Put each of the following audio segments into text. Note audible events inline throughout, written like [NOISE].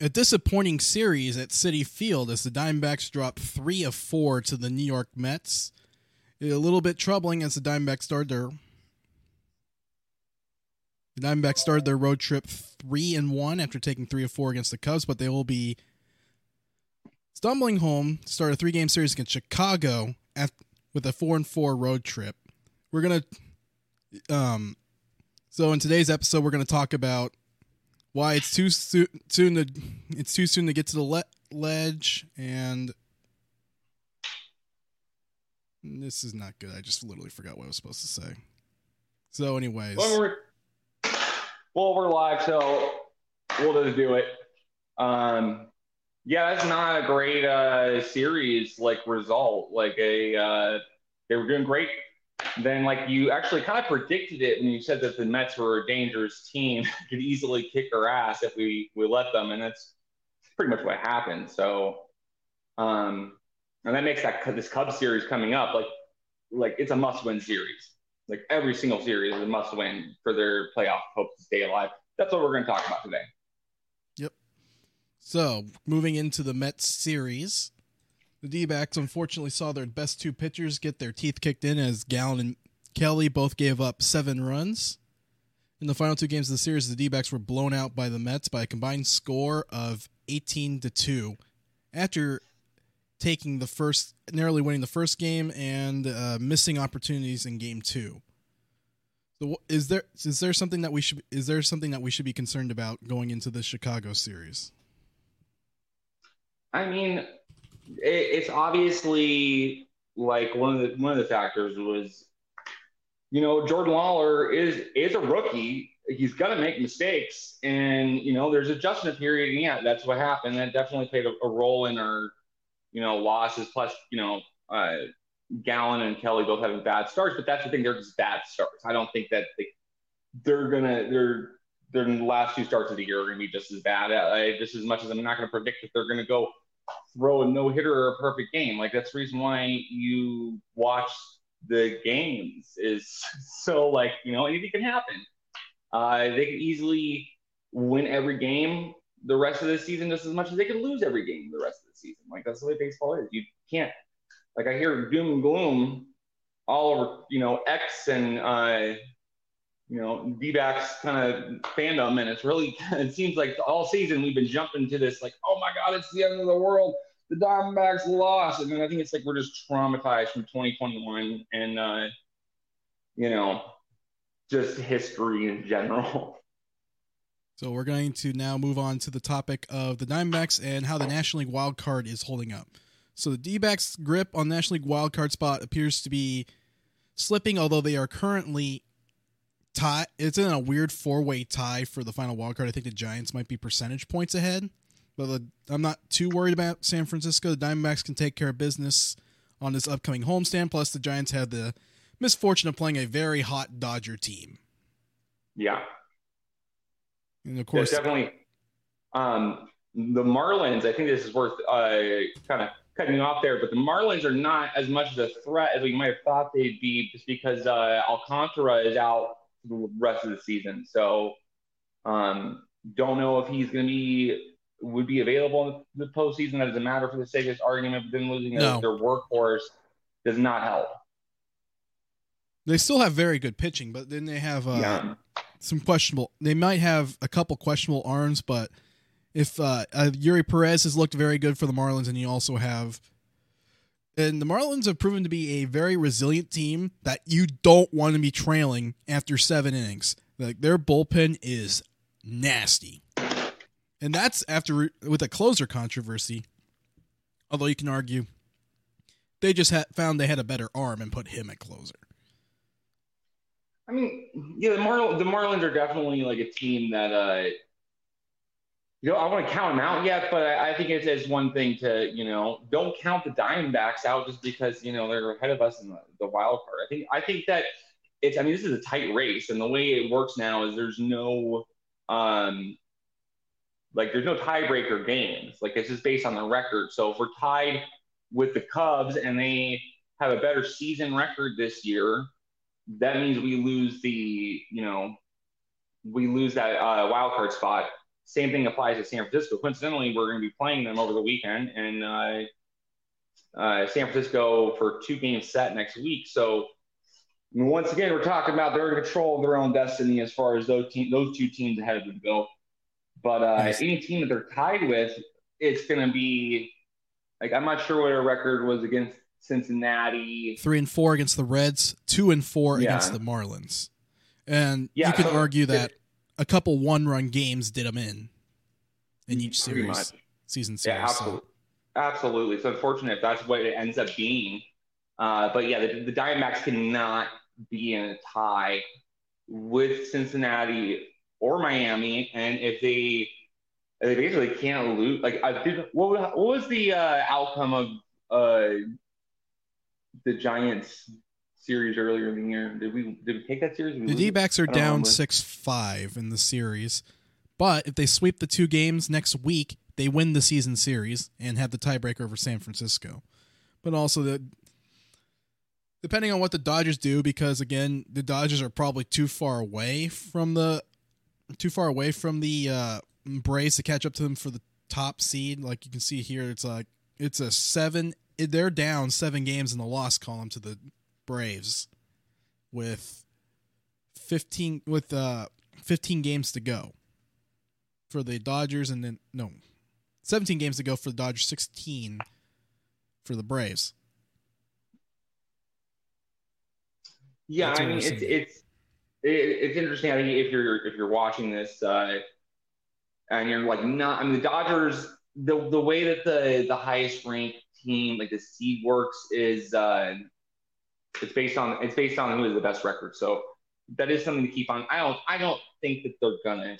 a disappointing series at Citi Field as the Diamondbacks dropped three of four to the New York Mets. A little bit troubling as the Diamondbacks started their the Diamondbacks started their road trip three and one after taking three of four against the Cubs, but they will be stumbling home to start a three game series against Chicago at, with a four and four road trip. We're gonna um so in today's episode we're gonna talk about why it's too soon, to it's too soon to get to the le- ledge and this is not good. I just literally forgot what I was supposed to say. So, anyways, well, we're, well, we're live, so we'll just do it. Um, yeah, that's not a great uh, series like result. Like a, uh, they were doing great. Then, like you actually kind of predicted it when you said that the Mets were a dangerous team, [LAUGHS] could easily kick our ass if we we let them, and that's pretty much what happened. So, um, and that makes that this Cubs series coming up like like it's a must-win series. Like every single series is a must-win for their playoff hopes to stay alive. That's what we're going to talk about today. Yep. So moving into the Mets series, the D-backs unfortunately saw their best two pitchers get their teeth kicked in as Gallen and Kelly both gave up seven runs. In the final two games of the series, the D-backs were blown out by the Mets by a combined score of 18 to 2 after taking the first, narrowly winning the first game and uh, missing opportunities in game two. So, is there is there something that we should is there something that we should be concerned about going into the Chicago series? I mean, it's obviously like one of the one of the factors was, you know, Jordan Lawlar is is a rookie. He's gonna make mistakes, and you know, there's adjustment period. And yeah, that's what happened. That definitely played a, a role in our you know, losses plus, you know, uh, Gallen and Kelly both having bad starts, but that's the thing, they're just bad starts. I don't think that they, they're gonna they're their last two starts of the year are gonna be just as bad. Uh, just as much as I'm not gonna predict that they're gonna go throw a no hitter or a perfect game. Like that's the reason why you watch the games is [LAUGHS] so like you know anything can happen. Uh, they can easily win every game the rest of the season just as much as they can lose every game the rest of the season. Like that's the way baseball is. You can't like I hear doom and gloom all over, you know, X and uh, you know, D-backs kind of fandom, and it's really [LAUGHS] it seems like all season we've been jumping to this like, oh my god, it's the end of the world. The Diamondbacks lost, and then I think it's like we're just traumatized from 2021 and uh, you know, just history in general. [LAUGHS] So we're going to now move on to the topic of the Diamondbacks and how the National League wild card is holding up. So the D-backs grip on National League wild card spot appears to be slipping, although they are currently tie. It's in a weird four-way tie for the final wild card. I think the Giants might be percentage points ahead, but the, I'm not too worried about San Francisco. The Diamondbacks can take care of business on this upcoming homestand. Plus, the Giants had the misfortune of playing a very hot Dodger team. Yeah, and of course, definitely. Um, the Marlins, I think this is worth uh, kind of cutting off there, but the Marlins are not as much of a threat as we might have thought they'd be, just because uh, Alcantara is out the rest of the season. So, um, don't know if he's going to be would be available in the postseason. That doesn't matter for the sake of this argument. But then losing no. their workhorse does not help. They still have very good pitching, but then they have uh, yeah some questionable. They might have a couple questionable arms, but if uh, uh, Eury Perez has looked very good for the Marlins, and you also have, and the Marlins have proven to be a very resilient team that you don't want to be trailing after seven innings. Like their bullpen is nasty, and that's after with a closer controversy. Although you can argue they just had, found they had a better arm and put him at closer. I mean, yeah, the Marlins, the Marlins are definitely like a team that, uh, you know, I want to count them out yet, but I, I think it's, it's one thing to, you know, don't count the Diamondbacks out just because, you know, they're ahead of us in the, the wild card. I think, I think that it's, I mean, this is a tight race, and the way it works now is there's no, um, like there's no tiebreaker games. Like it's just based on the record. So if we're tied with the Cubs and they have a better season record this year, that means we lose the, you know, we lose that uh, wild card spot. Same thing applies to San Francisco. Coincidentally, we're going to be playing them over the weekend, and uh, uh, San Francisco for two games set next week. So once again, we're talking about they're in control of their own destiny as far as those te- those two teams ahead of them go. But uh, nice. any team that they're tied with, it's going to be like I'm not sure what their record was against Cincinnati. Three and four against the Reds, two and four yeah. against the Marlins. And yeah, you could so argue that it, a couple one run games did them in in each series, season series. Yeah, absolutely. So. Absolutely. So unfortunate if that's what it ends up being. Uh, but yeah, the, the Diamondbacks cannot be in a tie with Cincinnati or Miami, and if they they basically can't lose, like I did, what, what was the uh, outcome of uh, the Giants series earlier in the year? Did we did we take that series? The D backs are down six five in the series, but if they sweep the two games next week, they win the season series and have the tiebreaker over San Francisco. But also the depending on what the Dodgers do, because again, the Dodgers are probably too far away from the too far away from the uh, Braves to catch up to them for the top seed. Like you can see here, it's like it's a seven. They're down seven games in the loss column to the Braves with fifteen with uh fifteen games to go for the Dodgers, and then no, seventeen games to go for the Dodgers, sixteen for the Braves. Yeah, That's I mean it's it's it's interesting. I think if you're if you're watching this uh, and you're like not, I mean the Dodgers, the the way that the the highest ranked team like the seed works is uh, it's based on it's based on who has the best record. So that is something to keep on. I don't I don't think that they're gonna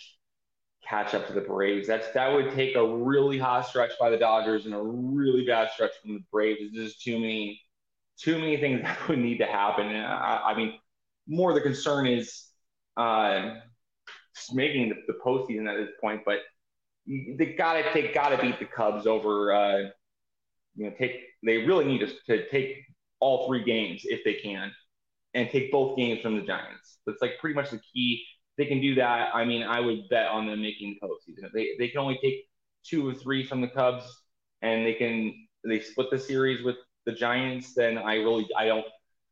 catch up to the Braves. That's that would take a really hot stretch by the Dodgers and a really bad stretch from the Braves. There's just too many too many things [LAUGHS] that would need to happen. And I, I mean, more the concern is uh, making the, the postseason at this point, but they gotta take gotta beat the Cubs over. Uh, you know, take they really need to, to take all three games if they can, and take both games from the Giants. That's like pretty much the key. If they can do that. I mean, I would bet on them making the postseason. If they they can only take two or three from the Cubs, and they can they split the series with the Giants, then I really I don't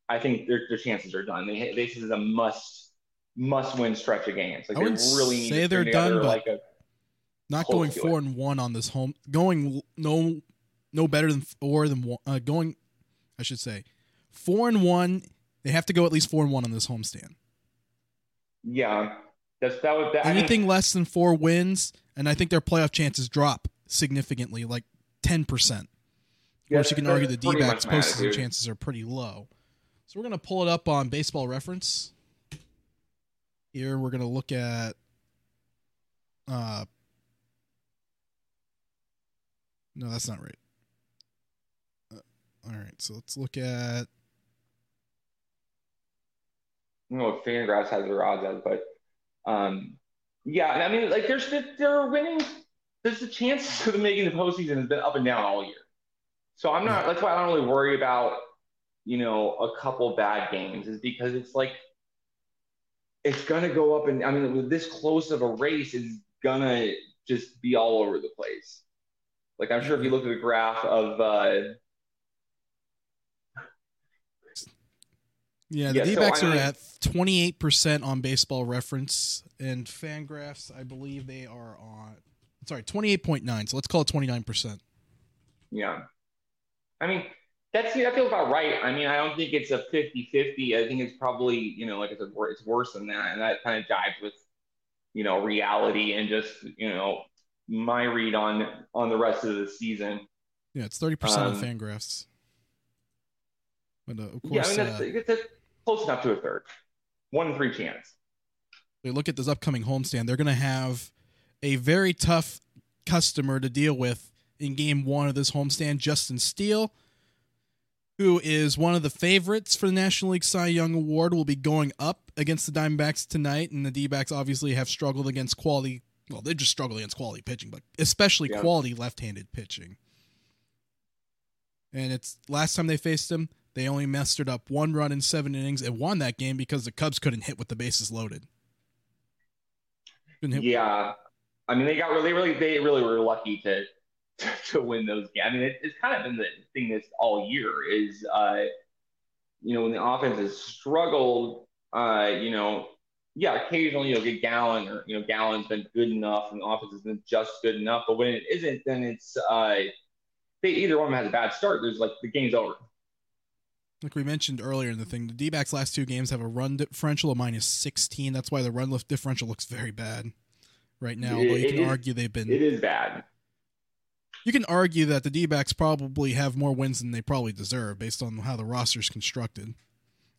I think their, their chances are done. They this is a must must win stretch of games. Like I would they really say they're done, but like not going four and one on this home. Going no no better than four than one. Uh, going, I should say, four and one. They have to go at least four and one on this homestand. Yeah, that's that would that, anything I mean, less than four wins, and I think their playoff chances drop significantly, like ten percent. Of course, you can argue the D backs postseason chances are pretty low. So we're going to pull it up on baseball reference. Here we're going to look at. Uh, no, that's not right. All right, so let's look at. I don't know what Fangraphs has their odds as, but um, yeah, I mean, like there's they're winning. There's a chance [LAUGHS] of them making the postseason has been up and down all year. So I'm not. That's why I don't really worry about you know a couple bad games, is because it's like it's gonna go up and I mean with this close of a race, is gonna just be all over the place. Like I'm sure if you look at the graph of uh, Yeah, the yeah, D-backs so, are at 28% on baseball reference and Fangraphs, I believe they are on sorry, 28.9. So let's call it 29%. Yeah. I mean, that's that feels about right. I mean, I don't think it's a 50-50. I think it's probably, you know, like I said, it's worse than that. And that kind of jives with, you know, reality and just, you know, my read on on the rest of the season. Yeah, it's 30% um, of Fangraphs. But uh, of course, yeah, I mean, that's, uh, it's close enough to a third. One in three chance. They look at this upcoming homestand. They're going to have a very tough customer to deal with in game one of this homestand, Justin Steele, who is one of the favorites for the National League Cy Young Award, will be going up against the Diamondbacks tonight. And the D backs obviously have struggled against quality. Well, they just struggle against quality pitching, but especially yeah. quality left handed pitching. And it's last time they faced him, they only mustered up one run in seven innings and won that game because the Cubs couldn't hit with the bases loaded. yeah. I mean, they got really, really, they really were lucky to to, to win those games. I mean, it, it's kind of been the thing this all year is, uh, you know, when the offense has struggled, uh, you know, yeah, occasionally you'll get Gallen or you know Gallen's been good enough and the offense has been just good enough. But when it isn't, then it's uh, they either one of them has a bad start. There's like the game's over. Like we mentioned earlier in the thing, the D backs last two games have a run differential of minus 16. That's why the run lift differential looks very bad right now. Although you can is, argue they've been. It is bad. You can argue that the D backs probably have more wins than they probably deserve based on how the roster's constructed.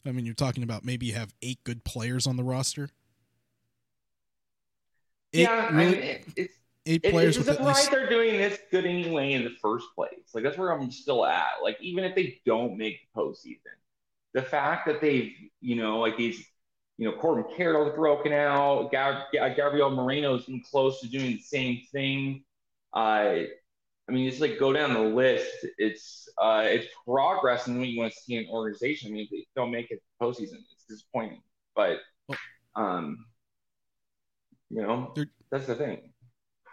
I mean, you're talking about maybe you have eight good players on the roster. Eight, yeah, really, I mean, it's eight players. It's why least... they're doing this good anyway in the first place. Like that's where I'm still at. Like even if they don't make the postseason, the fact that they've you know like these you know Corbin Carroll's broken out, Gab- Gabriel Moreno's been close to doing the same thing. Uh, I mean, it's like go down the list. It's uh, it's progress and what you want to see in an organization. I mean, if they don't make it postseason, it's disappointing. But um, you know, that's the thing.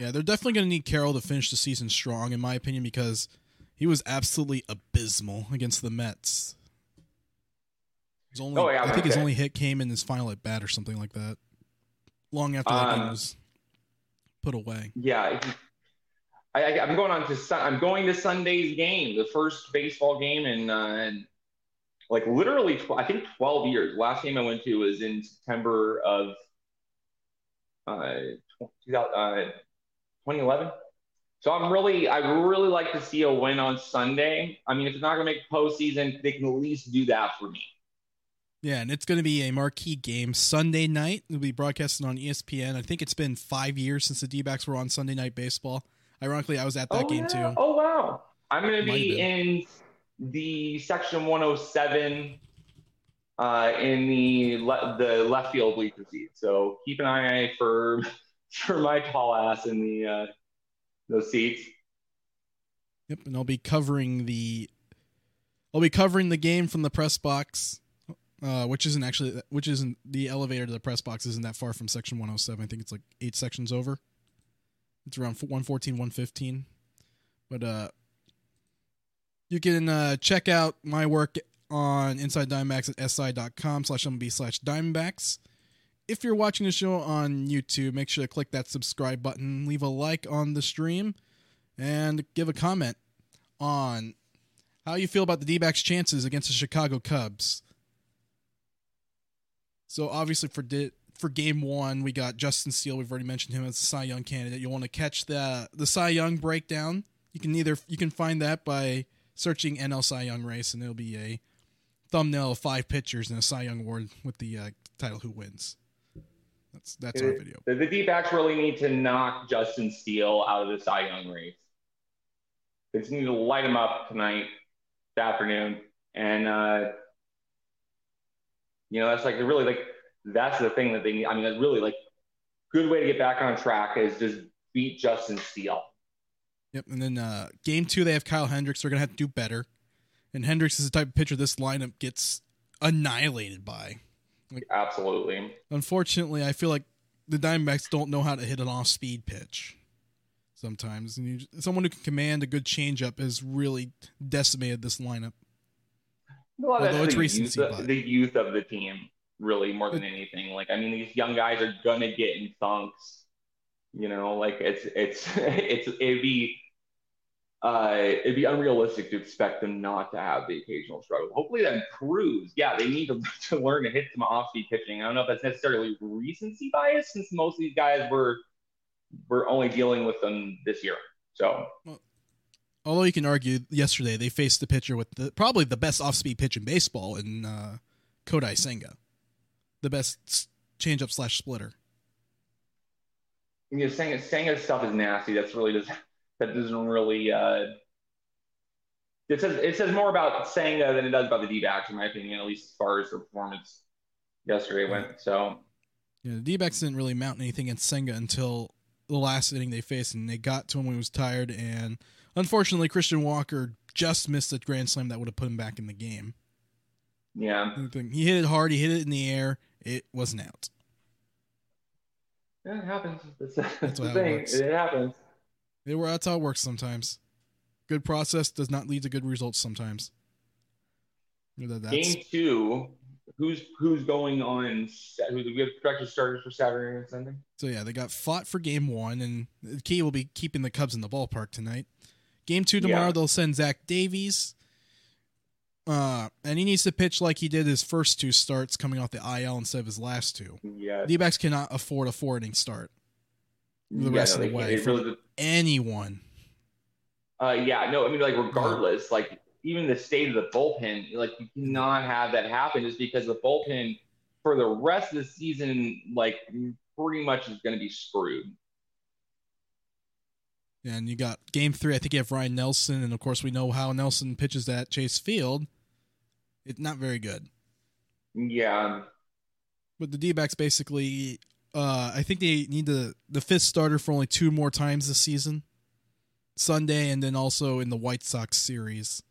Yeah, they're definitely going to need Carroll to finish the season strong, in my opinion, because he was absolutely abysmal against the Mets. His only, oh, yeah, I think his only hit came in his final at bat or something like that. Long after that um, game was put away. Yeah, I, am going on to I'm going to Sunday's game, the first baseball game in, uh, in like literally tw- I think 12 years. Last game I went to was in September of uh, 2011. Uh, so I'm really I really like to see a win on Sunday. I mean, if it's not going to make postseason, they can at least do that for me. Yeah, and it's going to be a marquee game Sunday night. It'll be broadcasted on ESPN. I think it's been five years since the D-backs were on Sunday Night Baseball. Ironically, I was at that oh, game yeah. too. Oh wow! I'm going to be in the section 107 uh, in the le- the left field bleacher seat. So keep an eye for for my tall ass in the uh, those seats. Yep, and I'll be covering the I'll be covering the game from the press box, uh, which isn't actually which isn't the elevator to the press box isn't that far from section 107. I think it's like eight sections over. It's around 114, 115. But uh, you can uh, check out my work on Inside Diamondbacks at si.com slash MB slash Diamondbacks. If you're watching the show on YouTube, make sure to click that subscribe button, leave a like on the stream, and give a comment on how you feel about the D-backs' chances against the Chicago Cubs. So obviously for di- for game one, we got Justin Steele. We've already mentioned him as a Cy Young candidate. You'll want to catch the the Cy Young breakdown? You can either you can find that by searching NL Cy Young race, and it'll be a thumbnail of five pitchers and a Cy Young award with the uh, title "Who Wins." That's that's our video. The, the D-backs really need to knock Justin Steele out of the Cy Young race. They just need to light him up tonight, this afternoon, and uh, you know that's like really like that's the thing that they need. I mean, that's really like good way to get back on track is just beat Justin Steele. Yep, and then uh, game two they have Kyle Hendricks. They're gonna have to do better, and Hendricks is the type of pitcher this lineup gets annihilated by. Like, Absolutely. Unfortunately, I feel like the Diamondbacks don't know how to hit an off-speed pitch. Sometimes, and you, someone who can command a good changeup has really decimated this lineup. Well, Although it's the recency, youth, the youth of the team really more than anything. Like I mean, these young guys are gonna get in funks. You know, like it's it's [LAUGHS] it's it'd be uh, it'd be unrealistic to expect them not to have the occasional struggle. Hopefully that improves. Yeah, they need to, [LAUGHS] to learn to hit some off-speed pitching. I don't know if that's necessarily recency bias, since most of these guys were were only dealing with them this year. So. Well, although you can argue, yesterday they faced the pitcher with the, probably the best off-speed pitch in baseball in uh, Kodai Senga the best changeup slash splitter. Know, saying saying stuff is nasty. That's really just that doesn't really. Uh, it says it says more about Senga than it does about the D-backs, in my opinion, at least as far as the performance yesterday went. So, yeah, the D-backs didn't really mount anything against Senga until the last inning they faced, and they got to him when he was tired. And unfortunately, Christian Walker just missed a grand slam that would have put him back in the game. Yeah, he hit it hard. He hit it in the air. It wasn't out. Yeah, it happens. That's, that's, That's the thing. It happens. They were that's how it works sometimes. Good process does not lead to good results sometimes. That- That's, Game two. Who's who's going on? Who we have projected starters for Saturday and Sunday? so yeah, they got Pfaadt for game one, and the key will be keeping the Cubs in the ballpark tonight. Game two tomorrow, Yeah. they'll send Zach Davies. Uh, and he needs to pitch like he did his first two starts coming off the IL instead of his last two. Yeah. D backs cannot afford a four inning start. The Yeah, rest no, of the way really- Anyone. Uh, yeah, no, I mean, like, regardless, like, even the state of the bullpen, like, you cannot have that happen just because the bullpen for the rest of the season, like, pretty much is going to be screwed. And you got game three. I think you have Ryan Nelson, and of course we know how Nelson pitches at Chase Field. It's not very good. Yeah. But the D backs basically, uh, I think they need the the fifth starter for only two more times this season, Sunday, and then also in the White Sox series,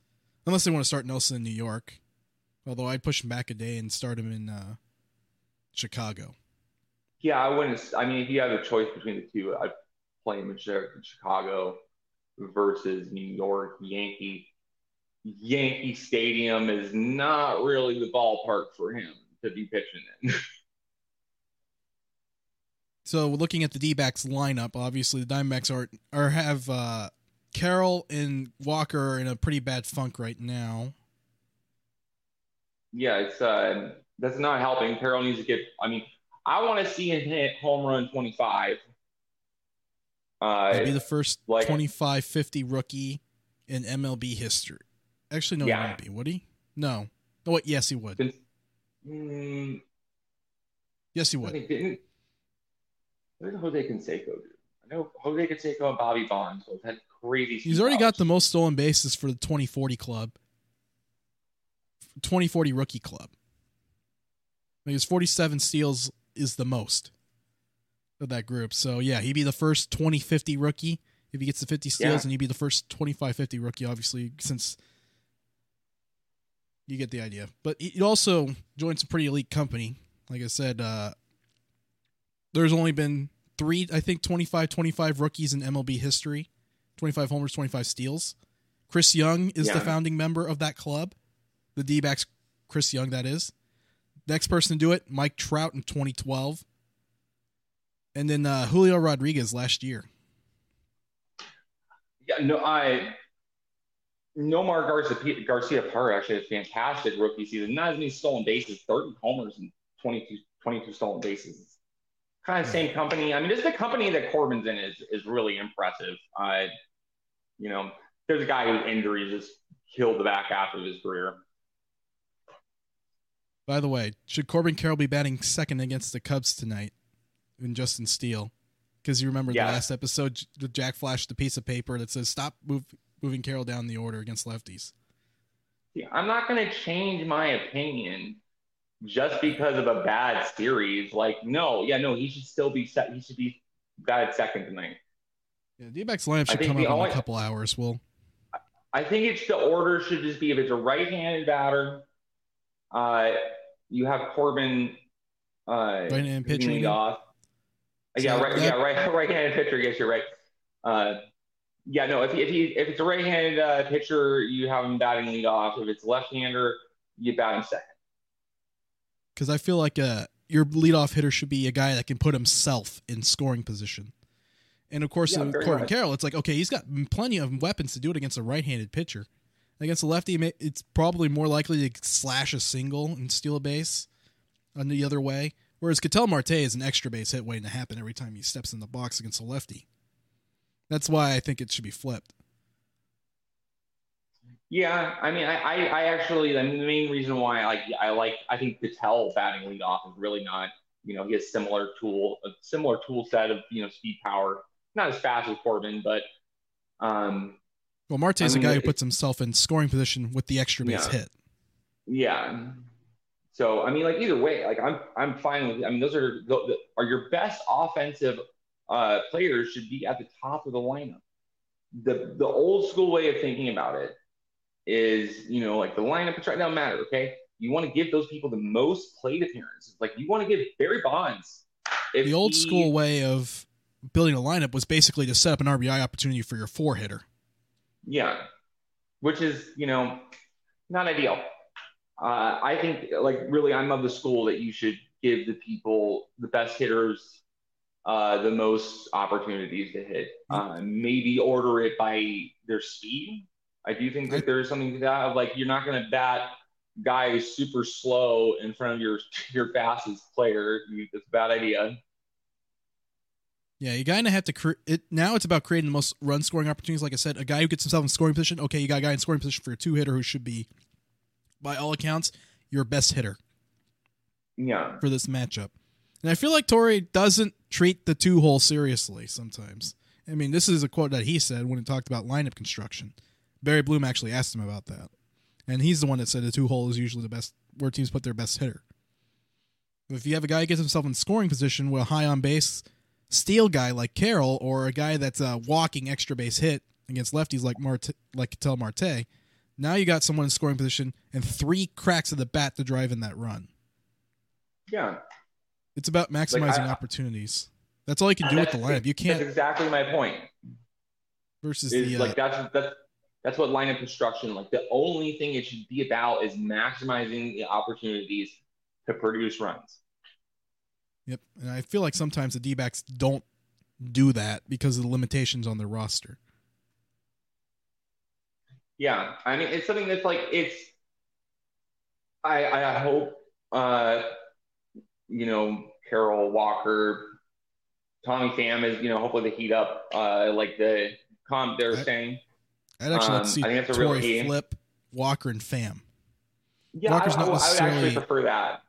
unless they want to start Nelson in New York. Although I'd push him back a day and start him in uh, Chicago. Yeah, I wouldn't. I mean, if you had a choice between the two, I'd play him in Chicago versus New York. Yankee Yankee Stadium is not really the ballpark for him to be pitching in. [LAUGHS] So looking at the D backs lineup, obviously the Diamondbacks are are have uh, Carroll and Walker are in a pretty bad funk right now. yeah, it's uh, that's not helping. Carroll needs to get. I mean, I want to see him hit home run twenty five. Uh, He'd be the first like- 25 50 rookie in MLB history. Actually, no, Yeah. he wouldn't be, would he? No. Oh, wait, yes, he would. Since- mm, Yes, he would. didn't. What did Jose Canseco do? I know Jose Canseco and Bobby Bonds both had crazy. He's already got the most stolen bases for the 2040 club. 2040 rookie club. Like his 47 steals is the most of that group. So, yeah, he'd be the first 2050 rookie if he gets the 50 steals, Yeah. and he'd be the first 2550 rookie, obviously, since you get the idea. But he also joined some pretty elite company. Like I said, uh, there's only been three, I think, 25 25 rookies in MLB history 25 homers, 25 steals. Chris Young is the founding member of that club. The D backs, Chris Young, that is. Next person to do it, Mike Trout in 2012. And then uh, Julio Rodriguez last year. Yeah, no, I. Nomar Garcia, Garcia Parra actually had a fantastic rookie season. Not as many stolen bases, 30 homers and 22, 22 stolen bases. Kind of same company. I mean, is the company that Corbin's in is is really impressive. Uh, you know, there's a guy whose injuries just killed the back half of his career. By the way, should Corbin Carroll be batting second against the Cubs tonight in Justin Steele? Because you remember Yeah. the last episode, Jack flashed a piece of paper that says stop move, moving Carroll down the order against lefties. See, I'm not going to change my opinion just because of a bad series. Like, no, yeah, no, he should still be set. He should be bad second tonight. Yeah, D-backs lineup should come up in a couple hours. Will. I think it's the order should just be if it's a right-handed batter, uh, you have Corbin uh, Right-handed pitcher, off. Yeah, right. that- Yeah, right. [LAUGHS] Right-handed pitcher. I guess you're right. Uh, yeah, no. If he, if he if it's a right-handed uh, pitcher, you have him batting lead off. If it's left-hander, you bat him second. Because I feel like uh, your leadoff hitter should be a guy that can put himself in scoring position. And of course, Yeah, in Corbin. Carroll, it's like okay, he's got plenty of weapons to do it against a right-handed pitcher. Against a lefty, it's probably more likely to slash a single and steal a base on the other way. Whereas Ketel Marte is an extra base hit waiting to happen every time he steps in the box against a lefty. That's why I think it should be flipped. Yeah, I mean, I, I, I actually, I mean, the main reason why I like, I like, I think Ketel batting lead off is really not, you know, he has similar tool, a similar tool set of, you know, speed power, not as fast as Corbin, but, um, Well, Marte is I a mean, guy who puts himself in scoring position with the extra base Yeah. hit. yeah. So I mean, like either way, like I'm, I'm fine with. I mean, those are the, are your best offensive uh, players should be at the top of the lineup. The the old school way of thinking about it is, you know, like the lineup it's right now matter. Okay, you want to give those people the most plate appearances. Like you want to give Barry Bonds if the old he- school way of building a lineup was basically to set up an RBI opportunity for your four hitter. Yeah, which is you know not ideal. Uh, I think like really, I'm of the school that you should give the people the best hitters uh, the most opportunities to hit. Uh, maybe order it by their speed. I do think that there is something to that of like you're not going to bat guy who's super slow in front of your [LAUGHS] your fastest player. That's a bad idea. Yeah, you kind of have to. Cre- it now. It's about creating the most run scoring opportunities. Like I said, a guy who gets himself in scoring position. Okay, you got a guy in scoring position for a two hitter who should be, by all accounts, your best hitter Yeah. for this matchup. And I feel like Torey doesn't treat the two hole seriously sometimes. I mean, this is a quote that he said when he talked about lineup construction. Barry Bloom actually asked him about that, and he's the one that said the two hole is usually the best where teams put their best hitter. If you have a guy who gets himself in scoring position with a high on base steal guy like Carroll, or a guy that's a walking extra base hit against lefties like Marte, like Tel Marte, now you got someone in scoring position and three cracks of the bat to drive in that run. Yeah. It's about maximizing I- opportunities. That's all you can do with the lineup. You can't That's exactly my point. versus Is the uh, like that's that's that's what lineup construction like. The only thing it should be about is maximizing the opportunities to produce runs. Yep. And I feel like sometimes the D backs don't do that because of the limitations on their roster. Yeah, I mean it's something that's like it's. I I hope uh, you know Carroll Walker, Tommy Pham is you know hopefully they heat up uh like the comp they're saying. I'd actually like Um, to see I think that's a real key. flip Walker and Pham. Yeah, Walker's I, not I, I would actually necessarily- prefer that.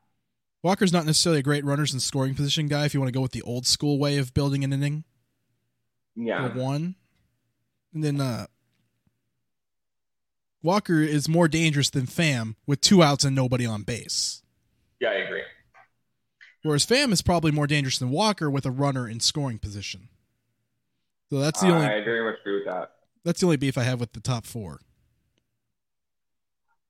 Walker's not necessarily a great runners and scoring position guy if you want to go with the old school way of building an inning Yeah, for one. And then uh Walker is more dangerous than Pham with two outs and nobody on base. yeah, I agree. Whereas Pham is probably more dangerous than Walker with a runner in scoring position. So that's the only I very much agree with that. That's the only beef I have with the top four.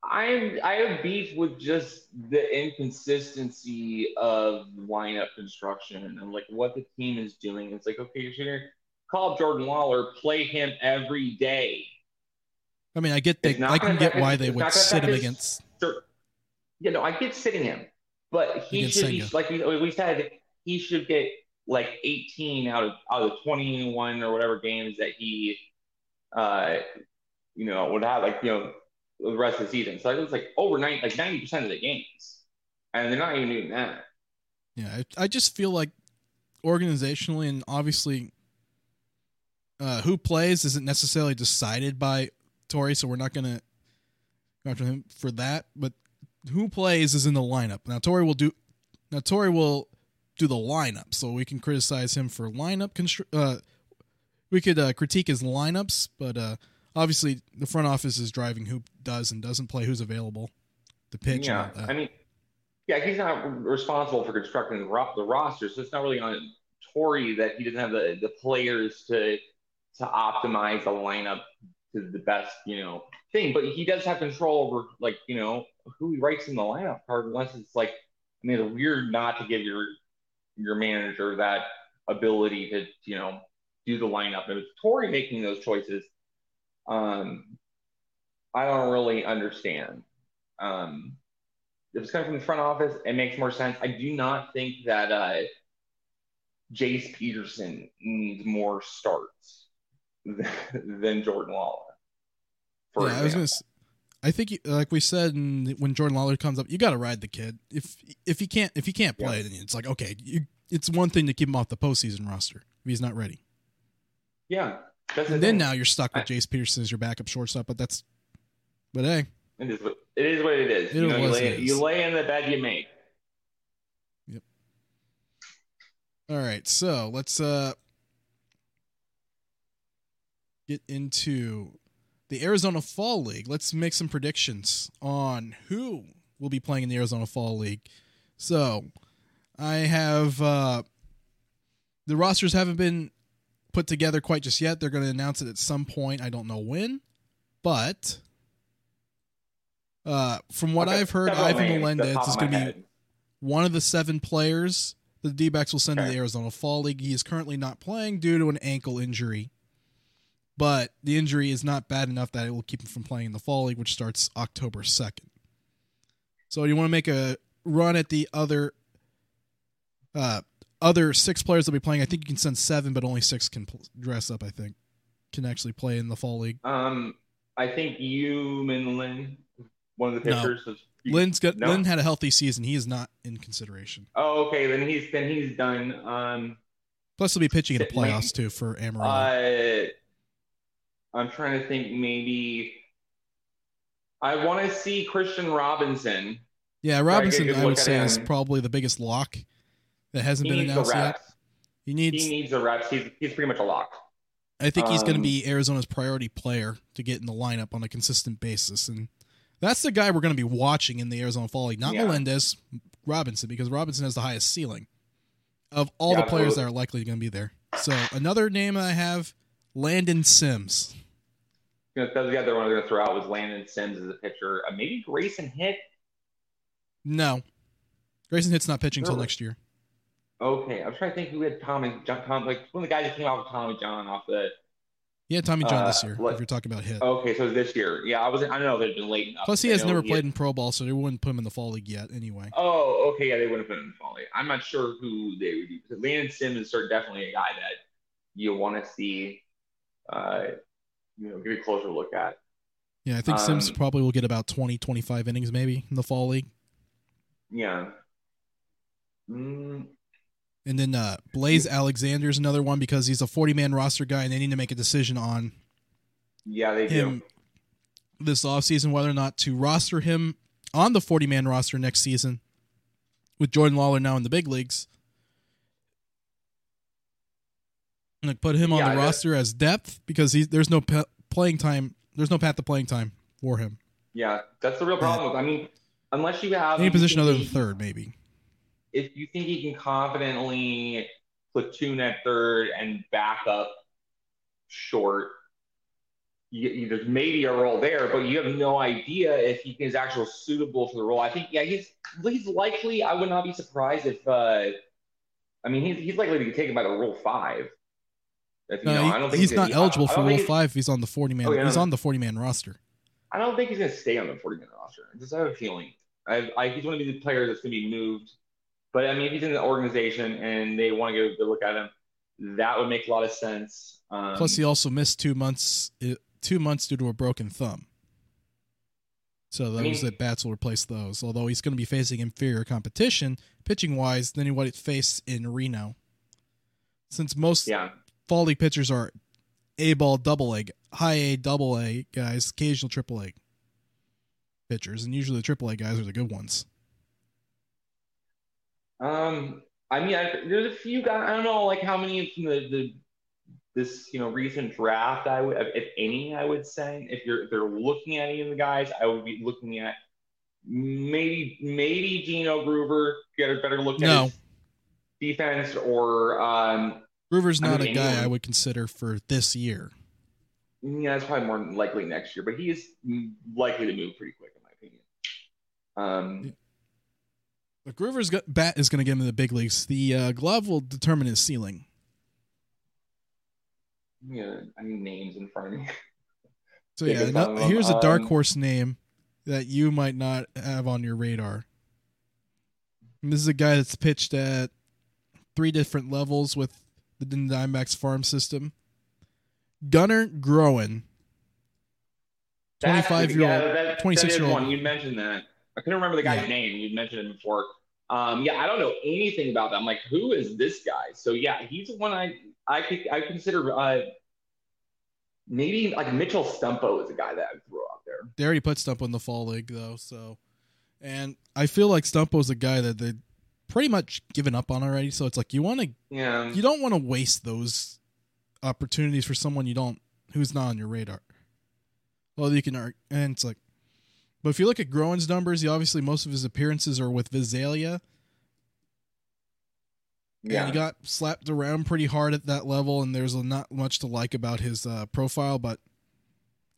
I'm I have beef with just the inconsistency of lineup construction and like what the team is doing. It's like okay, you're gonna call Jordan Lawlar, play him every day. I mean, I get they, I can get why his- they would sit him his- against. Sure. You know, I get sitting him, but he should be like we, we said, he should get like 18 out of out of the 21 or whatever games that he, uh, you know, would have like you know the rest of the season. So it was like over 90, like 90 percent of the games, and they're not even doing that. Yeah, I, just feel like organizationally and obviously uh, who plays isn't necessarily decided by Torey, so we're not going to go after him for that. But who plays is in the lineup. Now Torey will do. Now Torey will do the lineup, so we can criticize him for lineup. Constru- uh, we could uh, critique his lineups, but uh, obviously the front office is driving who does and doesn't play, who's available to pitch. yeah, and all that. I mean, yeah, he's not responsible for constructing the, ro- the roster, so it's not really on Torey that he doesn't have the, the players to to optimize the lineup to the best, you know, thing. But he does have control over, like, you know, who he writes in the lineup card, unless it's like, I mean, it's weird not to give your your manager that ability to, you know, do the lineup. If it's Torey making those choices, um, I don't really understand. Um, if it's coming from the front office, it makes more sense. I do not think that uh, Jace Peterson needs more starts [LAUGHS] than, Jordan Lawlar. For yeah, I was gonna. s- I think, you- like we said, in, when Jordan Lawlar comes up, you got to ride the kid. If if he can't if he can't play, Yeah. then it's like okay, you, it's one thing to keep him off the postseason roster if he's not ready. Yeah. The And then thing. now you're stuck with I- Jace Peterson as your backup shortstop. But that's, but hey, It is what it is. What it is. It you, know, you, lay, is. you lay in the bed you make. Yep. All right. So let's uh get into the Arizona Fall League. Let's make some predictions on who will be playing in the Arizona Fall League. So I have uh the rosters haven't been put together quite just yet. They're going to announce it at some point. I don't know when, but uh, from what Okay, I've heard, several Ivan Melendez is going to be head. one of the seven players the D backs will send to the Arizona Fall League. He is currently not playing due to an ankle injury, but the injury is not bad enough that it will keep him from playing in the Fall League, which starts October 2nd. So you want to make a run at the other uh, other six players will be playing. I think you can send seven, but only six can pl- dress up, I think, can actually play in the Fall League. Um, I think Yu-Min Lin, one of the No. pitchers. was- Lin's got, No? Lin had a healthy season. He is not in consideration. Oh, okay. Then he's then he's done. Um, Plus, he'll be pitching in the playoffs too for Amarillo. uh, I'm trying to think. Maybe I want to see Kristian Robinson. yeah, Robinson, I look would say, is probably the biggest lock that hasn't He been announced yet. He needs. He needs the reps. He's he's pretty much a lock. I think he's going to um, be Arizona's priority player to get in the lineup on a consistent basis, and that's the guy we're going to be watching in the Arizona Fall League. Not Yeah. Melendez, Robinson, because Robinson has the highest ceiling of all Yeah, the players that are likely going to be there. So another name I have, Landon Sims. That's the other one I was going to throw out was Landon Sims as a pitcher. Uh, maybe Grayson Hitt. No, Grayson Hitt's not pitching until next year. Okay, I'm trying to think who had Tommy John, Tom, like one of the guys that came out with Tommy John off the. Yeah, Tommy John this Uh, year. what- If you're talking about Hitt. Okay, so this year. Yeah, I wasn't. I don't know if they'd been late enough. Plus, he has never played in pro ball, so they wouldn't put him in the fall league yet. Anyway, Oh, okay, yeah, they wouldn't put him in the fall league. I'm not sure who they would be. Landon Simmons is definitely a guy that you want to see, uh, you know, give a closer look at. yeah, I think Sims um, probably will get about 20, 25 innings maybe in the fall league. Yeah. Mm, And then uh, Blaze is another one because he's a 40 man roster guy and they need to make a decision on yeah, they him this offseason whether or not to roster him on the 40 man roster next season with Jordan Lawlar now in the big leagues. Like put him on Yeah, the roster as depth because he's there's no pa- playing time. There's no path to playing time for him. Yeah, that's the real problem. I mean, unless you have Any position other than third, maybe. If you think he can confidently platoon at third and back up short, you, you, there's maybe a role there, but you have no idea if he is actually suitable for the role. I think, yeah, he's he's likely. I would not be surprised if. uh I mean, he's he's likely to be taken by the Rule Five. If, you No, know, he- I don't think he's not eligible for Rule Five if he's on the 40 man. Oh, yeah, he's on the 40 man roster. I don't think he's going to stay on the 40 man roster. I just have a feeling. I, I, he's one of these players that's going to be moved. But I mean, if he's in the organization and they want to get a good look at him, that would make a lot of sense. Um, Plus, he also missed two months. Two months due to a broken thumb. So those mean- at bats will replace those. Although he's going to be facing inferior competition pitching wise than what it faced in Reno. Since most yeah, fall league pitchers are A ball, double A, high A, double A guys, occasional triple A pitchers, and usually the triple A guys are the good ones. Um, I mean, I, there's a few guys. I don't know, like how many from the, the this you know recent draft. I would, if any, I would say if you're if they're looking at any of the guys, I would be looking at maybe maybe Gino Groover get a better look at No. defense, or um, Groover's I not mean, a guy anyone- I would consider for this year. yeah, that's probably more likely next year. But he is likely to move pretty quick, in my opinion. Um, But Groover's bat is going to get him in the big leagues. The uh, glove will determine his ceiling. yeah, I need names in front of me. So Yeah, no- here's a dark Um, horse name that you might not have on your radar. And this is a guy that's pitched at three different levels with the Diamondbacks farm system. Gunnar Groen, 25 year old, 26 year old. You mentioned that. I couldn't remember the guy's Yeah. name. You mentioned him before. Um, yeah, I don't know anything about that. I'm like, who is this guy? So yeah, he's the one I I could I consider uh, maybe like Mitchell Stumpo is a guy that I throw out there. They already put Stumpo in the fall league though, so and I feel like Stumpo's a guy that they pretty much given up on already. So it's like you want to Yeah, you don't want to waste those opportunities for someone you don't who's not on your radar. Well, you can arg- and it's like, but if you look at Groen's numbers, he obviously most of his appearances are with Visalia, yeah. and he got slapped around pretty hard at that level, and there's not much to like about his uh, profile. But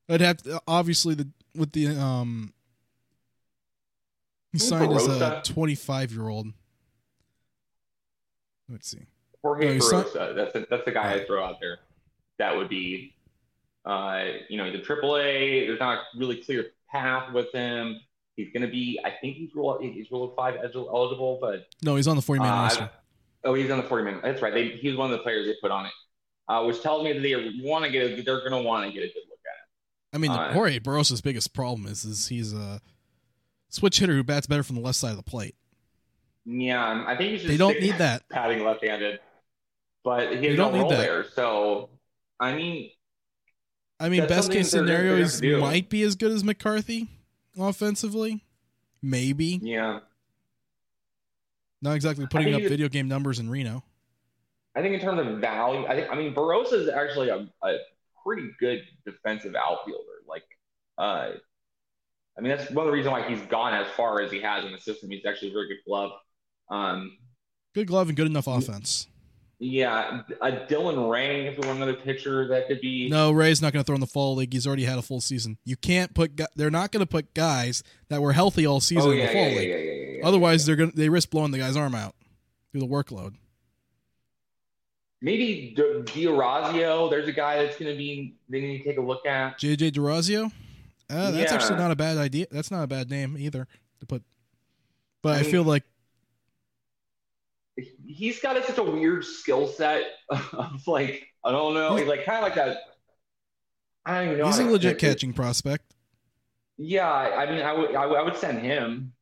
I'd have to, obviously the with the um he signed as a 25 year old. Let's see. Jorge No, he's not- Barrosa. That's the, that's the guy I throw out there. That would be, uh, you know, the AAA. There's not a really clear path with him. He's going to be. I think he's rule he's rule five eligible, but No, he's on the 40 man uh, roster. oh, he's on the 40 minute. That's right. They, he's one of the players they put on it, uh, which tells me that they want to get. A, they're going to want to get a good look at him. I mean, uh, Jorge Barrosa's biggest problem is is he's a switch hitter who bats better from the left side of the plate. Yeah, I think should. They don't need that. [LAUGHS] batting left-handed, but he has no role there. So, I mean, I mean, That's best case scenario is might be as good as McCarthy offensively. Maybe yeah. not exactly putting up video game numbers in Reno. I think in terms of value, I think I mean Barrosa is actually a, a pretty good defensive outfielder. Like, uh, I mean that's one of the reasons why he's gone as far as he has in the system. He's actually a very good glove. Um, Good glove and good enough offense. Yeah, a Dylan Ray, if we want another pitcher that could be. No, Ray's not going to throw in the fall league. He's already had a full season. You can't put. They're not going to put guys that were healthy all season oh in the fall yeah, league. yeah, yeah, yeah, yeah. Otherwise, they're going. to They risk blowing the guy's arm out through the workload. maybe D- D'Orazio. There's a guy that's going to be. They need to take a look at. JJ D'Orazio. Uh, that's Yeah. actually not a bad idea. That's not a bad name either to put. But I I, feel like He's got a, such a weird skill set of like I don't know. He's like kind of like that. I don't know. he's a legit catching prospect. Yeah, I mean, I would, I would, I would send him.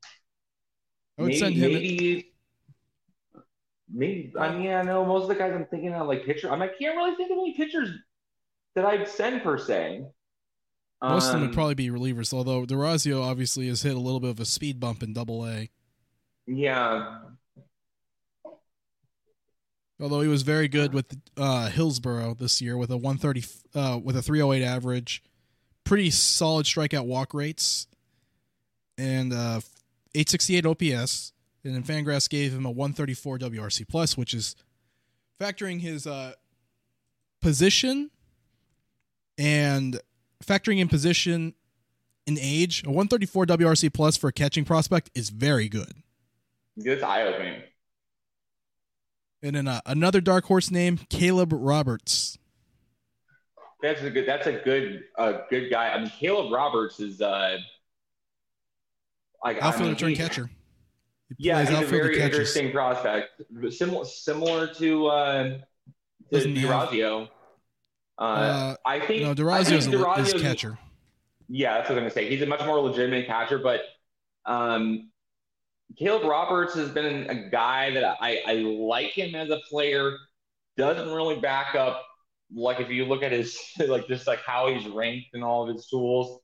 I would maybe, send him. Maybe, maybe. I mean, I know most of the guys I'm thinking of, like pitcher. I'm, I can't really think of any pitchers that I'd send per se. Most of them Um, would probably be relievers, although D'Orazio obviously has hit a little bit of a speed bump in Double A. Yeah, Although he was very good with uh, Hillsboro this year with a 130 uh, with a 308 average, pretty solid strikeout walk rates, and uh, 868 OPS. And then FanGraphs gave him a 134 WRC plus, which is factoring his uh, position and factoring in position and age. A 134 WRC plus for a catching prospect is very good. it's eye opening. And then uh, another dark horse name, Caleb Roberts. That's a good. That's a good, uh, good guy. I mean, Caleb Roberts is uh, like I Outfielder mean, turn he- catcher. He Yeah, he's a very catches. interesting prospect. Similar, similar to uh, to D'Orazio. Uh, Uh, I think no, I D'Orazio's think a, is catcher. Yeah, that's what I'm gonna say. He's a much more legitimate catcher, but um, Caleb Roberts has been a guy that I, I like him as a player. Doesn't really back up. Like if you look at his [LAUGHS] like just like how he's ranked and all of his tools,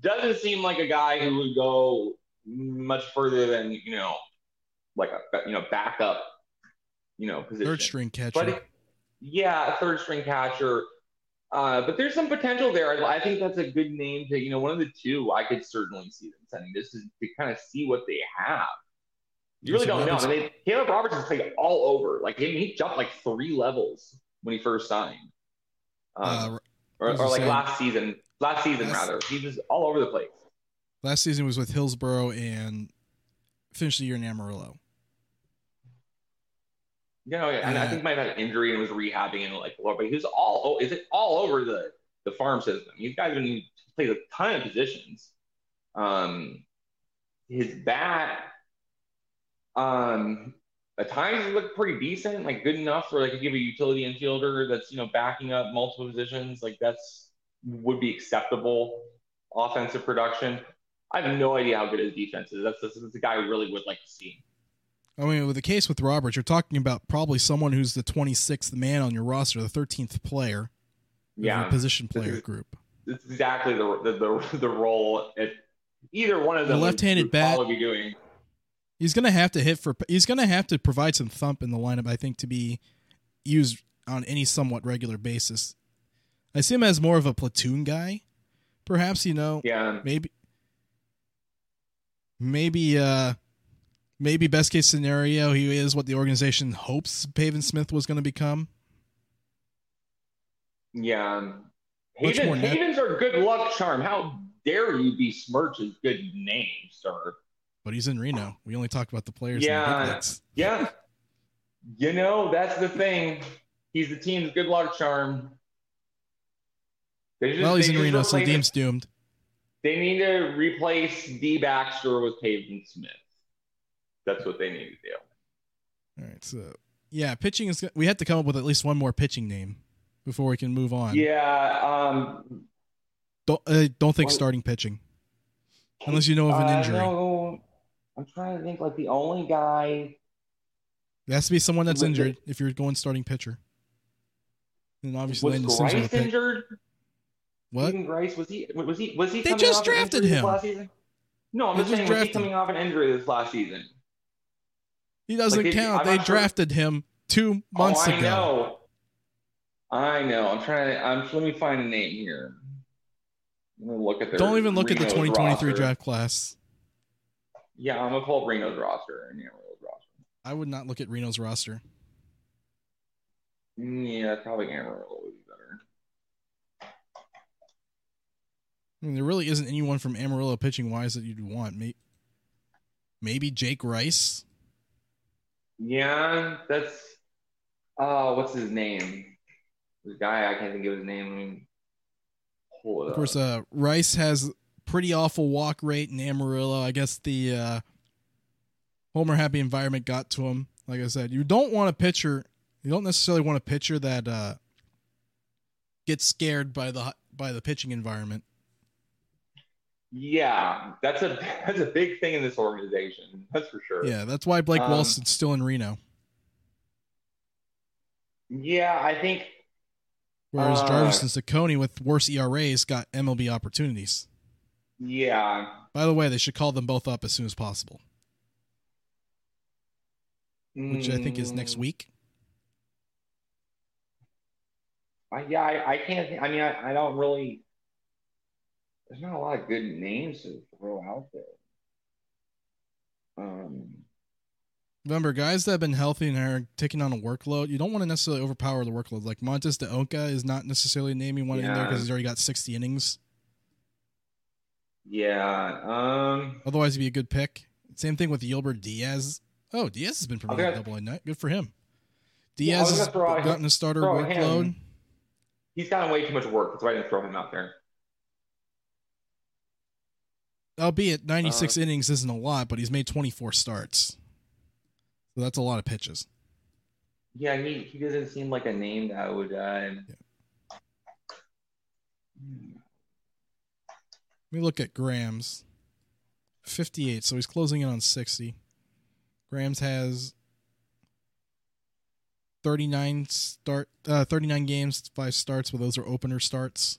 doesn't seem like a guy who would go much further than you know, like a you know backup, you know position. Third string catcher. But it- yeah, third string catcher. Uh, but there's some potential there. I think that's a good name to, you know, one of the two I could certainly see them sending. This is to kind of see what they have. You really don't know. Roberts- I mean, they, Caleb Roberts has played all over. Like he, he jumped like three levels when he first signed, um, uh, or, or like saying- last season. Last season, Last- rather, he was all over the place. last season was with Hillsboro and finished the year in Amarillo. You know, and I think he might have had an injury and was rehabbing and like, but he was all oh, is it all over the the farm system? These guys have been played a ton of positions. Um, his bat, um, at times it looked pretty decent, like good enough for like you a utility infielder that's you know backing up multiple positions, like that's would be acceptable offensive production. I have no idea how good his defense is. That's, that's, that's a guy I really would like to see. I mean, with the case with Roberts, you're talking about probably someone who's the 26th man on your roster, the 13th player, Yeah, position player is- group. it's exactly the the the, the role if either one of The them would- left-handed bat- probably be doing. He's gonna have to hit for. He's gonna have to provide some thump in the lineup, I think, to be used on any somewhat regular basis. I see him as more of a platoon guy, perhaps. You know, Yeah, maybe, maybe, uh, maybe best case scenario, he is what the organization hopes Pavin Smith was going to become. yeah. Much Haven, more net- Havens are good luck charm. How dare you besmirch his good name, sir? But he's in Reno. We only talk about the players. in the Yeah. Yeah. You know, that's the thing. He's the team's good luck charm. They just, well, he's in Reno, so the team's doomed. They need to replace D. Baxter with Pavin Smith. That's what they need to do. All right, so yeah, pitching is. We have to come up with at least one more pitching name before we can move on. Yeah. Um, don't uh, don't think starting pitching, unless you know of an injury. Uh, I'm trying to think. Like the only guy. It has to be someone that's injured it, if you're going starting pitcher. And obviously, was Landon Grice injured? What? Steven Grice was he? Was he? Was he? They just drafted him last season. No, I'm they just saying, was he coming off an injury this last season? He doesn't like, count. They drafted sure. him two oh, months oh, I ago. Know. I know. I'm trying to. I'm. Let me find a name here. Let me look at. Don't even look Reno's at the 2023 roster. draft class. Yeah, I'm gonna pull up Reno's roster and Amarillo's roster. I would not look at Reno's roster. Yeah, probably Amarillo would be better. I mean, there really isn't anyone from Amarillo pitching wise that you'd want. Maybe Jake Rice. Yeah, that's. Uh, what's his name? This guy, I can't think of his name. I mean, of course, uh, Rice has pretty awful walk rate in Amarillo. I guess the uh, Homer happy environment got to him. Like I said, you don't want a pitcher. You don't necessarily want a pitcher that uh, gets scared by the by the pitching environment. Yeah, that's a [LAUGHS] that's a big thing in this organization. That's for sure. Yeah, that's why Blake um, Walston's still in Reno. Yeah, I think. Whereas uh, Jarvis and Cecconi with worse ERAs got MLB opportunities. Yeah. By the way, they should call them both up as soon as possible. Mm. Which I think is next mm. week. I, yeah, I, I can't. I mean, I, I don't really. There's not a lot of good names to throw out there. Um, Remember, guys that have been healthy and are taking on a workload, you don't want to necessarily overpower the workload. Like Montes de Oca is not necessarily a naming one yeah. in there because he's already got 60 innings. Yeah. Um. Otherwise, he'd be a good pick. Same thing with Yilber Diaz. Oh, Diaz has been promoted double A night. Good for him. Diaz yeah, has gotten a starter workload. Him. He's gotten way too much work. That's why I didn't throw him out there. Albeit 96 uh, innings isn't a lot, but he's made 24 starts. So that's a lot of pitches. Yeah, he, he doesn't seem like a name that would. Uh, yeah. Let me look at Grams. 58, so he's closing in on 60. Grams has 39 start uh, 39 games, five starts, but those are opener starts.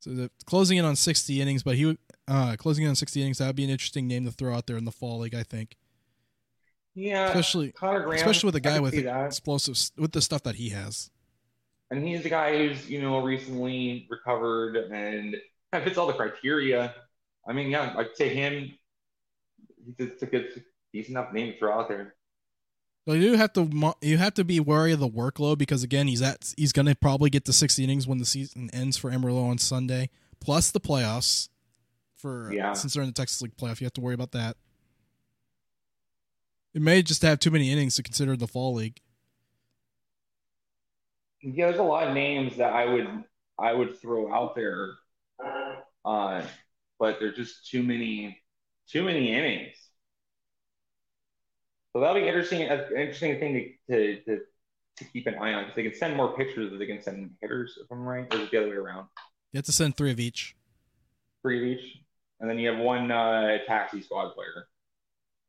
So the, closing in on 60 innings, but he uh, closing in on 60 innings, that would be an interesting name to throw out there in the fall league, I think. Yeah, especially Graham, especially with a guy with explosive with the stuff that he has and he's a guy who's you know recently recovered and kind of fits all the criteria. I mean, yeah, like to him, he's a good, decent enough name to throw out there. Well, you do have to you have to be wary of the workload because again, he's at he's going to probably get to six innings when the season ends for Amarillo on Sunday, plus the playoffs. For yeah. since they're in the Texas League playoff, you have to worry about that. It may just have too many innings to consider the fall league yeah, there's a lot of names that I would I would throw out there, uh, but there's just too many too many innings. So that'll be interesting. An interesting thing to, to, to, to keep an eye on because they can send more pictures than they can send hitters. If I'm right, or the other way around. You have to send three of each. Three of each, and then you have one uh, taxi squad player.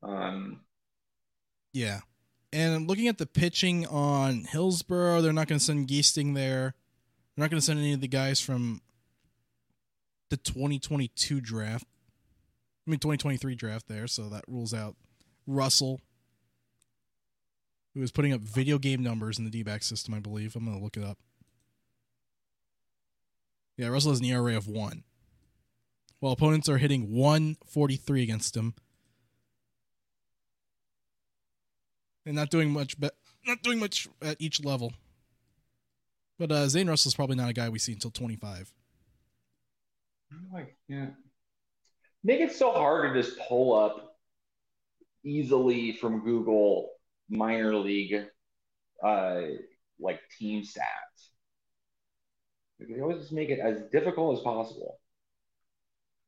Um. Yeah. And looking at the pitching on Hillsboro, they're not going to send Giesting there. They're not going to send any of the guys from the 2022 draft. I mean, 2023 draft there, so that rules out Russell, who is putting up video game numbers in the D back system, I believe. I'm going to look it up. Yeah, Russell has an ERA of one. While opponents are hitting 143 against him, and not doing much, but not doing much at each level. But uh, Zane Russell's probably not a guy we see until 25. I can't make it so hard to just pull up easily from Google minor league uh, like team stats. They always just make it as difficult as possible.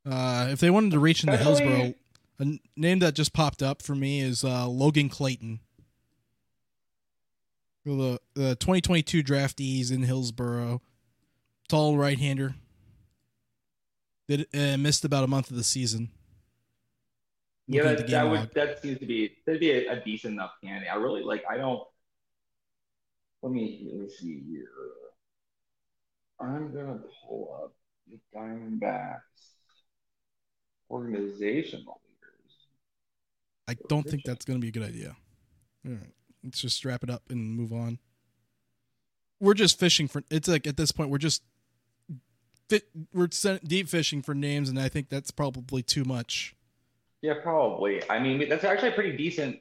Uh, if they wanted to reach into Especially- Hillsboro, a name that just popped up for me is uh, Logan Clayton. The, the 2022 draftees in Hillsboro, tall right-hander. Did uh, missed about a month of the season. Yeah, that, that would log. that seems to be that'd be a, a decent enough candidate. I really like. I don't. Let me let me see here. I'm gonna pull up the Diamondbacks organizational leaders. I don't think that's going to be a good idea. All right, let's just wrap it up and move on. We're just fishing for. It's like at this point we're just fit, we're deep fishing for names, and I think that's probably too much. Yeah, probably. I mean, that's actually a pretty decent.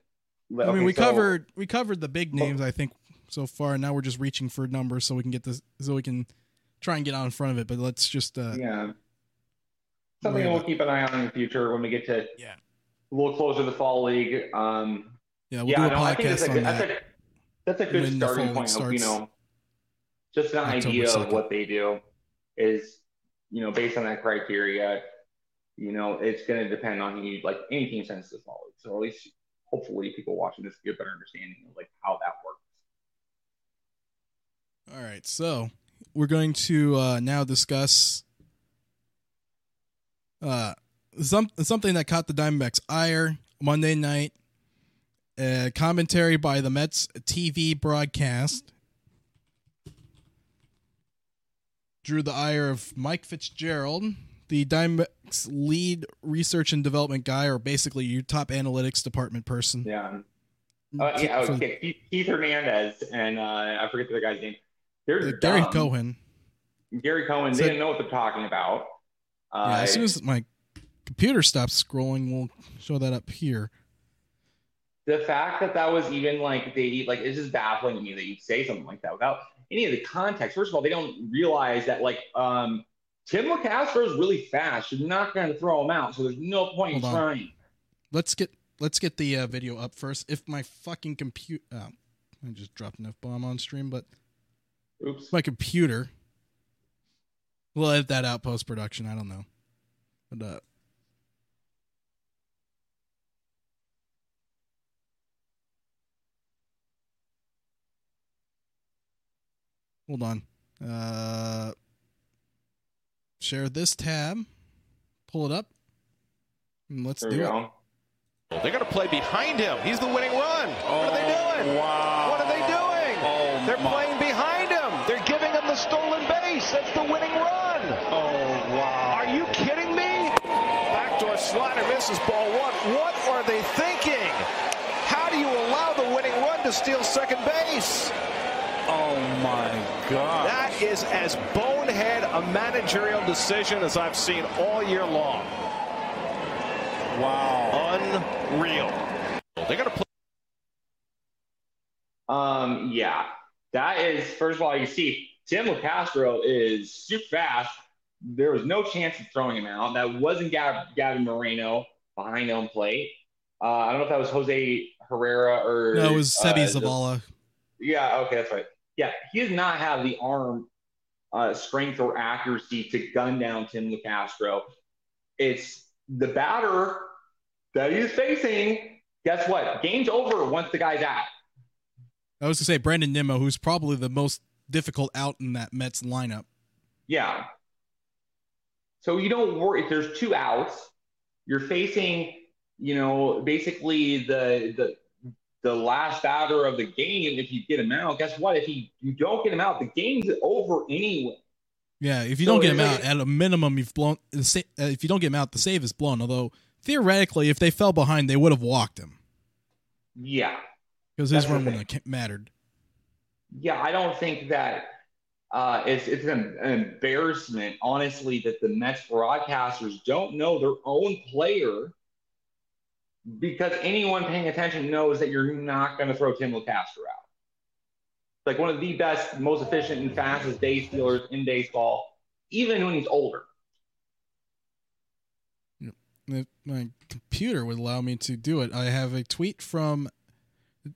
I mean, we so- covered we covered the big names I think so far. and Now we're just reaching for numbers so we can get this so we can try and get out in front of it. But let's just uh, Yeah. Something we'll keep an eye on in the future when we get to Yeah. a little closer to the fall league. Um, yeah we'll yeah, do a no, I think that's podcast on good, that. that's a that's a good when starting point. Of, you know, just an October idea of what they do is, you know, based on that criteria. You know, it's going to depend on you like. Any team sends fall league, so at least hopefully people watching this get a better understanding of like how that works. All right, so we're going to uh, now discuss uh, some something that caught the Diamondbacks' ire Monday night. Uh, commentary by the Mets TV broadcast drew the ire of Mike Fitzgerald, the Diamondbacks' lead research and development guy, or basically your top analytics department person. Yeah. Uh, yeah, okay. Keith, Keith Hernandez and uh, I forget the other guy's name. They're uh, Gary dumb. Cohen. Gary Cohen. So- they didn't know what they're talking about. Uh, Yeah, as soon as my computer stops scrolling, we'll show that up here. The fact that that was even like they like it's just baffling to me that you'd say something like that without any of the context. First of all, they don't realize that like um, Tim Locastro is really fast. You're not going to throw him out, so there's no point in on. trying. Let's get let's get the uh, video up first. If my fucking computer, oh, I just dropped an f bomb on stream, but Oops. my computer, we'll edit that out post production. I don't know, but uh, hold on. Uh, share this tab, pull it up, and let's There do it. go. They're going to play behind him. He's the winning run. what are they doing? Wow. What are they doing? Oh, They're my- playing behind him. They're giving him the stolen base. That's the winning run. Oh, wow. Are you kidding me? Backdoor slider misses ball one. What are they thinking? How do you allow the winning run to steal second base? Oh, my God. That is as bonehead a managerial decision as I've seen all year long. wow. Unreal. They're going to play. Um, yeah, that is first of all, you see Tim Locastro is super fast. There was no chance of throwing him out. That wasn't Gav- Gavin Moreno behind home plate. Uh, I don't know if that was Jose Herrera or No, it was Seby uh, Zavala. Yeah, okay, that's right. Yeah, he does not have the arm uh, strength or accuracy to gun down Tim Locastro. It's the batter that he's facing. Guess what? Game's over once the guy's out. I was to say Brandon Nimmo, who's probably the most difficult out in that Mets lineup. Yeah. So you don't worry if there's two outs, you're facing, you know, basically the the the last batter of the game. If you get him out, guess what? If you, you don't get him out, the game's over anyway. Yeah, if you So don't get him out, at a minimum, you've blown. uh, If you don't get him out, the save is blown. Although theoretically, if they fell behind, they would have walked him Yeah. because his run wouldn't have mattered. Yeah, I don't think that uh, it's it's an, an embarrassment, honestly, that the Mets broadcasters don't know their own player because anyone paying attention knows that you're not going to throw Tim Locastro out. Like one of the best, most efficient, and fastest base stealers in baseball, even when he's older. My computer would allow me to do it, I have a tweet from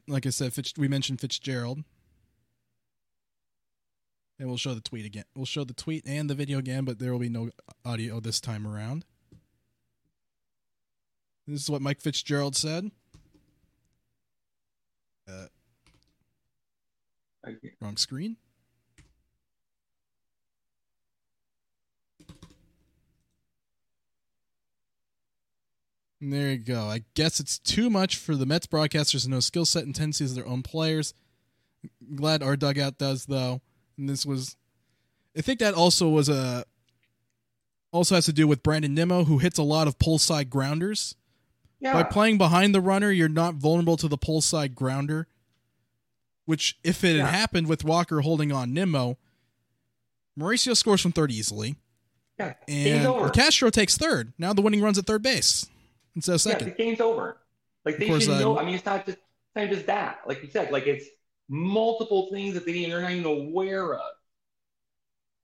Like I said, we mentioned Fitzgerald. And we'll show the tweet again. We'll show the tweet and the video again, but there will be no audio this time around. This is what Mike Fitzgerald said. Uh, wrong screen. And there you go. I guess it's too much for the Mets broadcasters to know skill set and tendencies of their own players. Glad our dugout does though. And this was I think that also was a also has to do with Brandon Nimmo, who hits a lot of pull side grounders. Yeah. By playing behind the runner, you're not vulnerable to the pull side grounder. Which, if it Yeah. had happened with Walker holding on Nimmo, Mauricio scores from third easily, yeah. And. Castro takes third. Now the winning runs at third base instead of Yeah, second. the game's over. Like they should uh, know. I mean, it's not just it's not just that. Like you said, like it's multiple things that they they're not even aware of.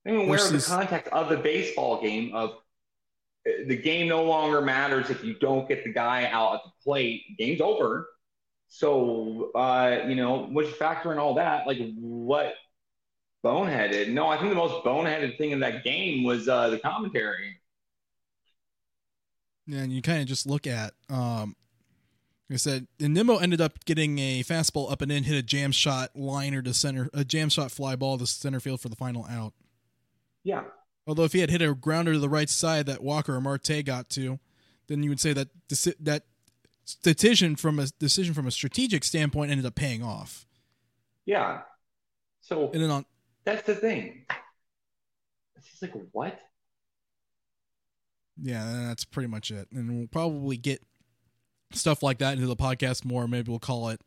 They're not even aware of the context of the baseball game. Of uh, the game no longer matters if you don't get the guy out at the plate. Game's over. So uh, you know, once you factor in all that, like what boneheaded? No, I think the most boneheaded thing in that game was uh, the commentary. Yeah, and you kind of just look at, um, like I said, and Nimmo ended up getting a fastball up and in, hit a jam shot liner to center, a jam shot fly ball to center field for the final out. Yeah. Although if he had hit a grounder to the right side that Walker or Marte got to, then you would say that that decision from a decision from a strategic standpoint ended up paying off. Yeah. So And then on That's the thing. It's just like what? yeah, that's pretty much it. And we'll probably get stuff like that into the podcast more. Maybe we'll call it.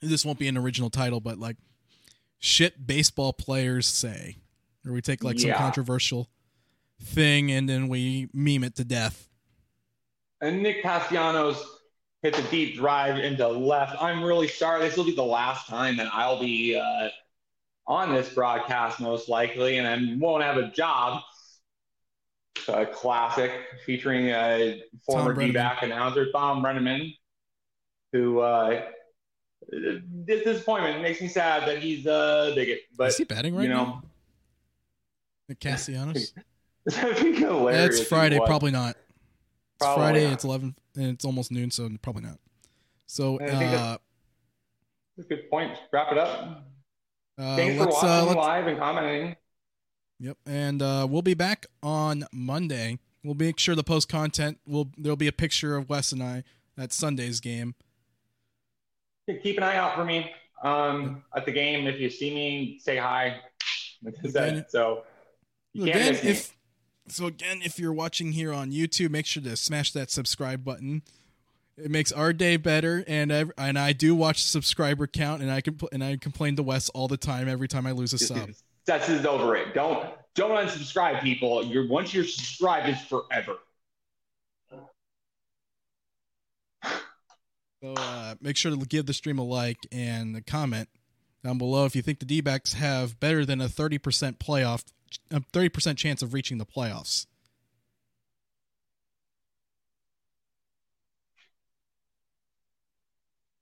This won't be an original title, but like shit baseball players say, or we take like some controversial thing and then we meme it to death. And Nick Castellanos hit the deep drive into left. I'm really sorry. This will be the last time that I'll be uh, on this broadcast, most likely, and I won't have a job. A classic featuring a former Tom D-back announcer, Tom Brenneman, who uh, this disappointment makes me sad that he's a bigot. But Is he batting right you know, now? Castellanos? [LAUGHS] that'd be hilarious. It's Friday, probably not. It's Probably Friday, not. it's eleven and it's almost noon, so probably not. So uh, That's good point. Wrap it up. uh Thanks for let's watching uh live and commenting. Yep, and uh, we'll be back on Monday. We'll make sure the post content will there'll be a picture of Wes and I at Sunday's game. Keep an eye out for me um, at the game. If you see me, say hi. Like I said, so you again, if so, again, if you're watching here on YouTube, make sure to smash that subscribe button. It makes our day better, and I, and I do watch the subscriber count, and I can and I complain to Wes all the time every time I lose a sub. That's is over it. Don't don't unsubscribe, people. You're once you're subscribed, it's forever. [SIGHS] So uh, make sure to give the stream a like and a comment down below if you think the D-backs have better than a 30% playoff, a 30% chance of reaching the playoffs.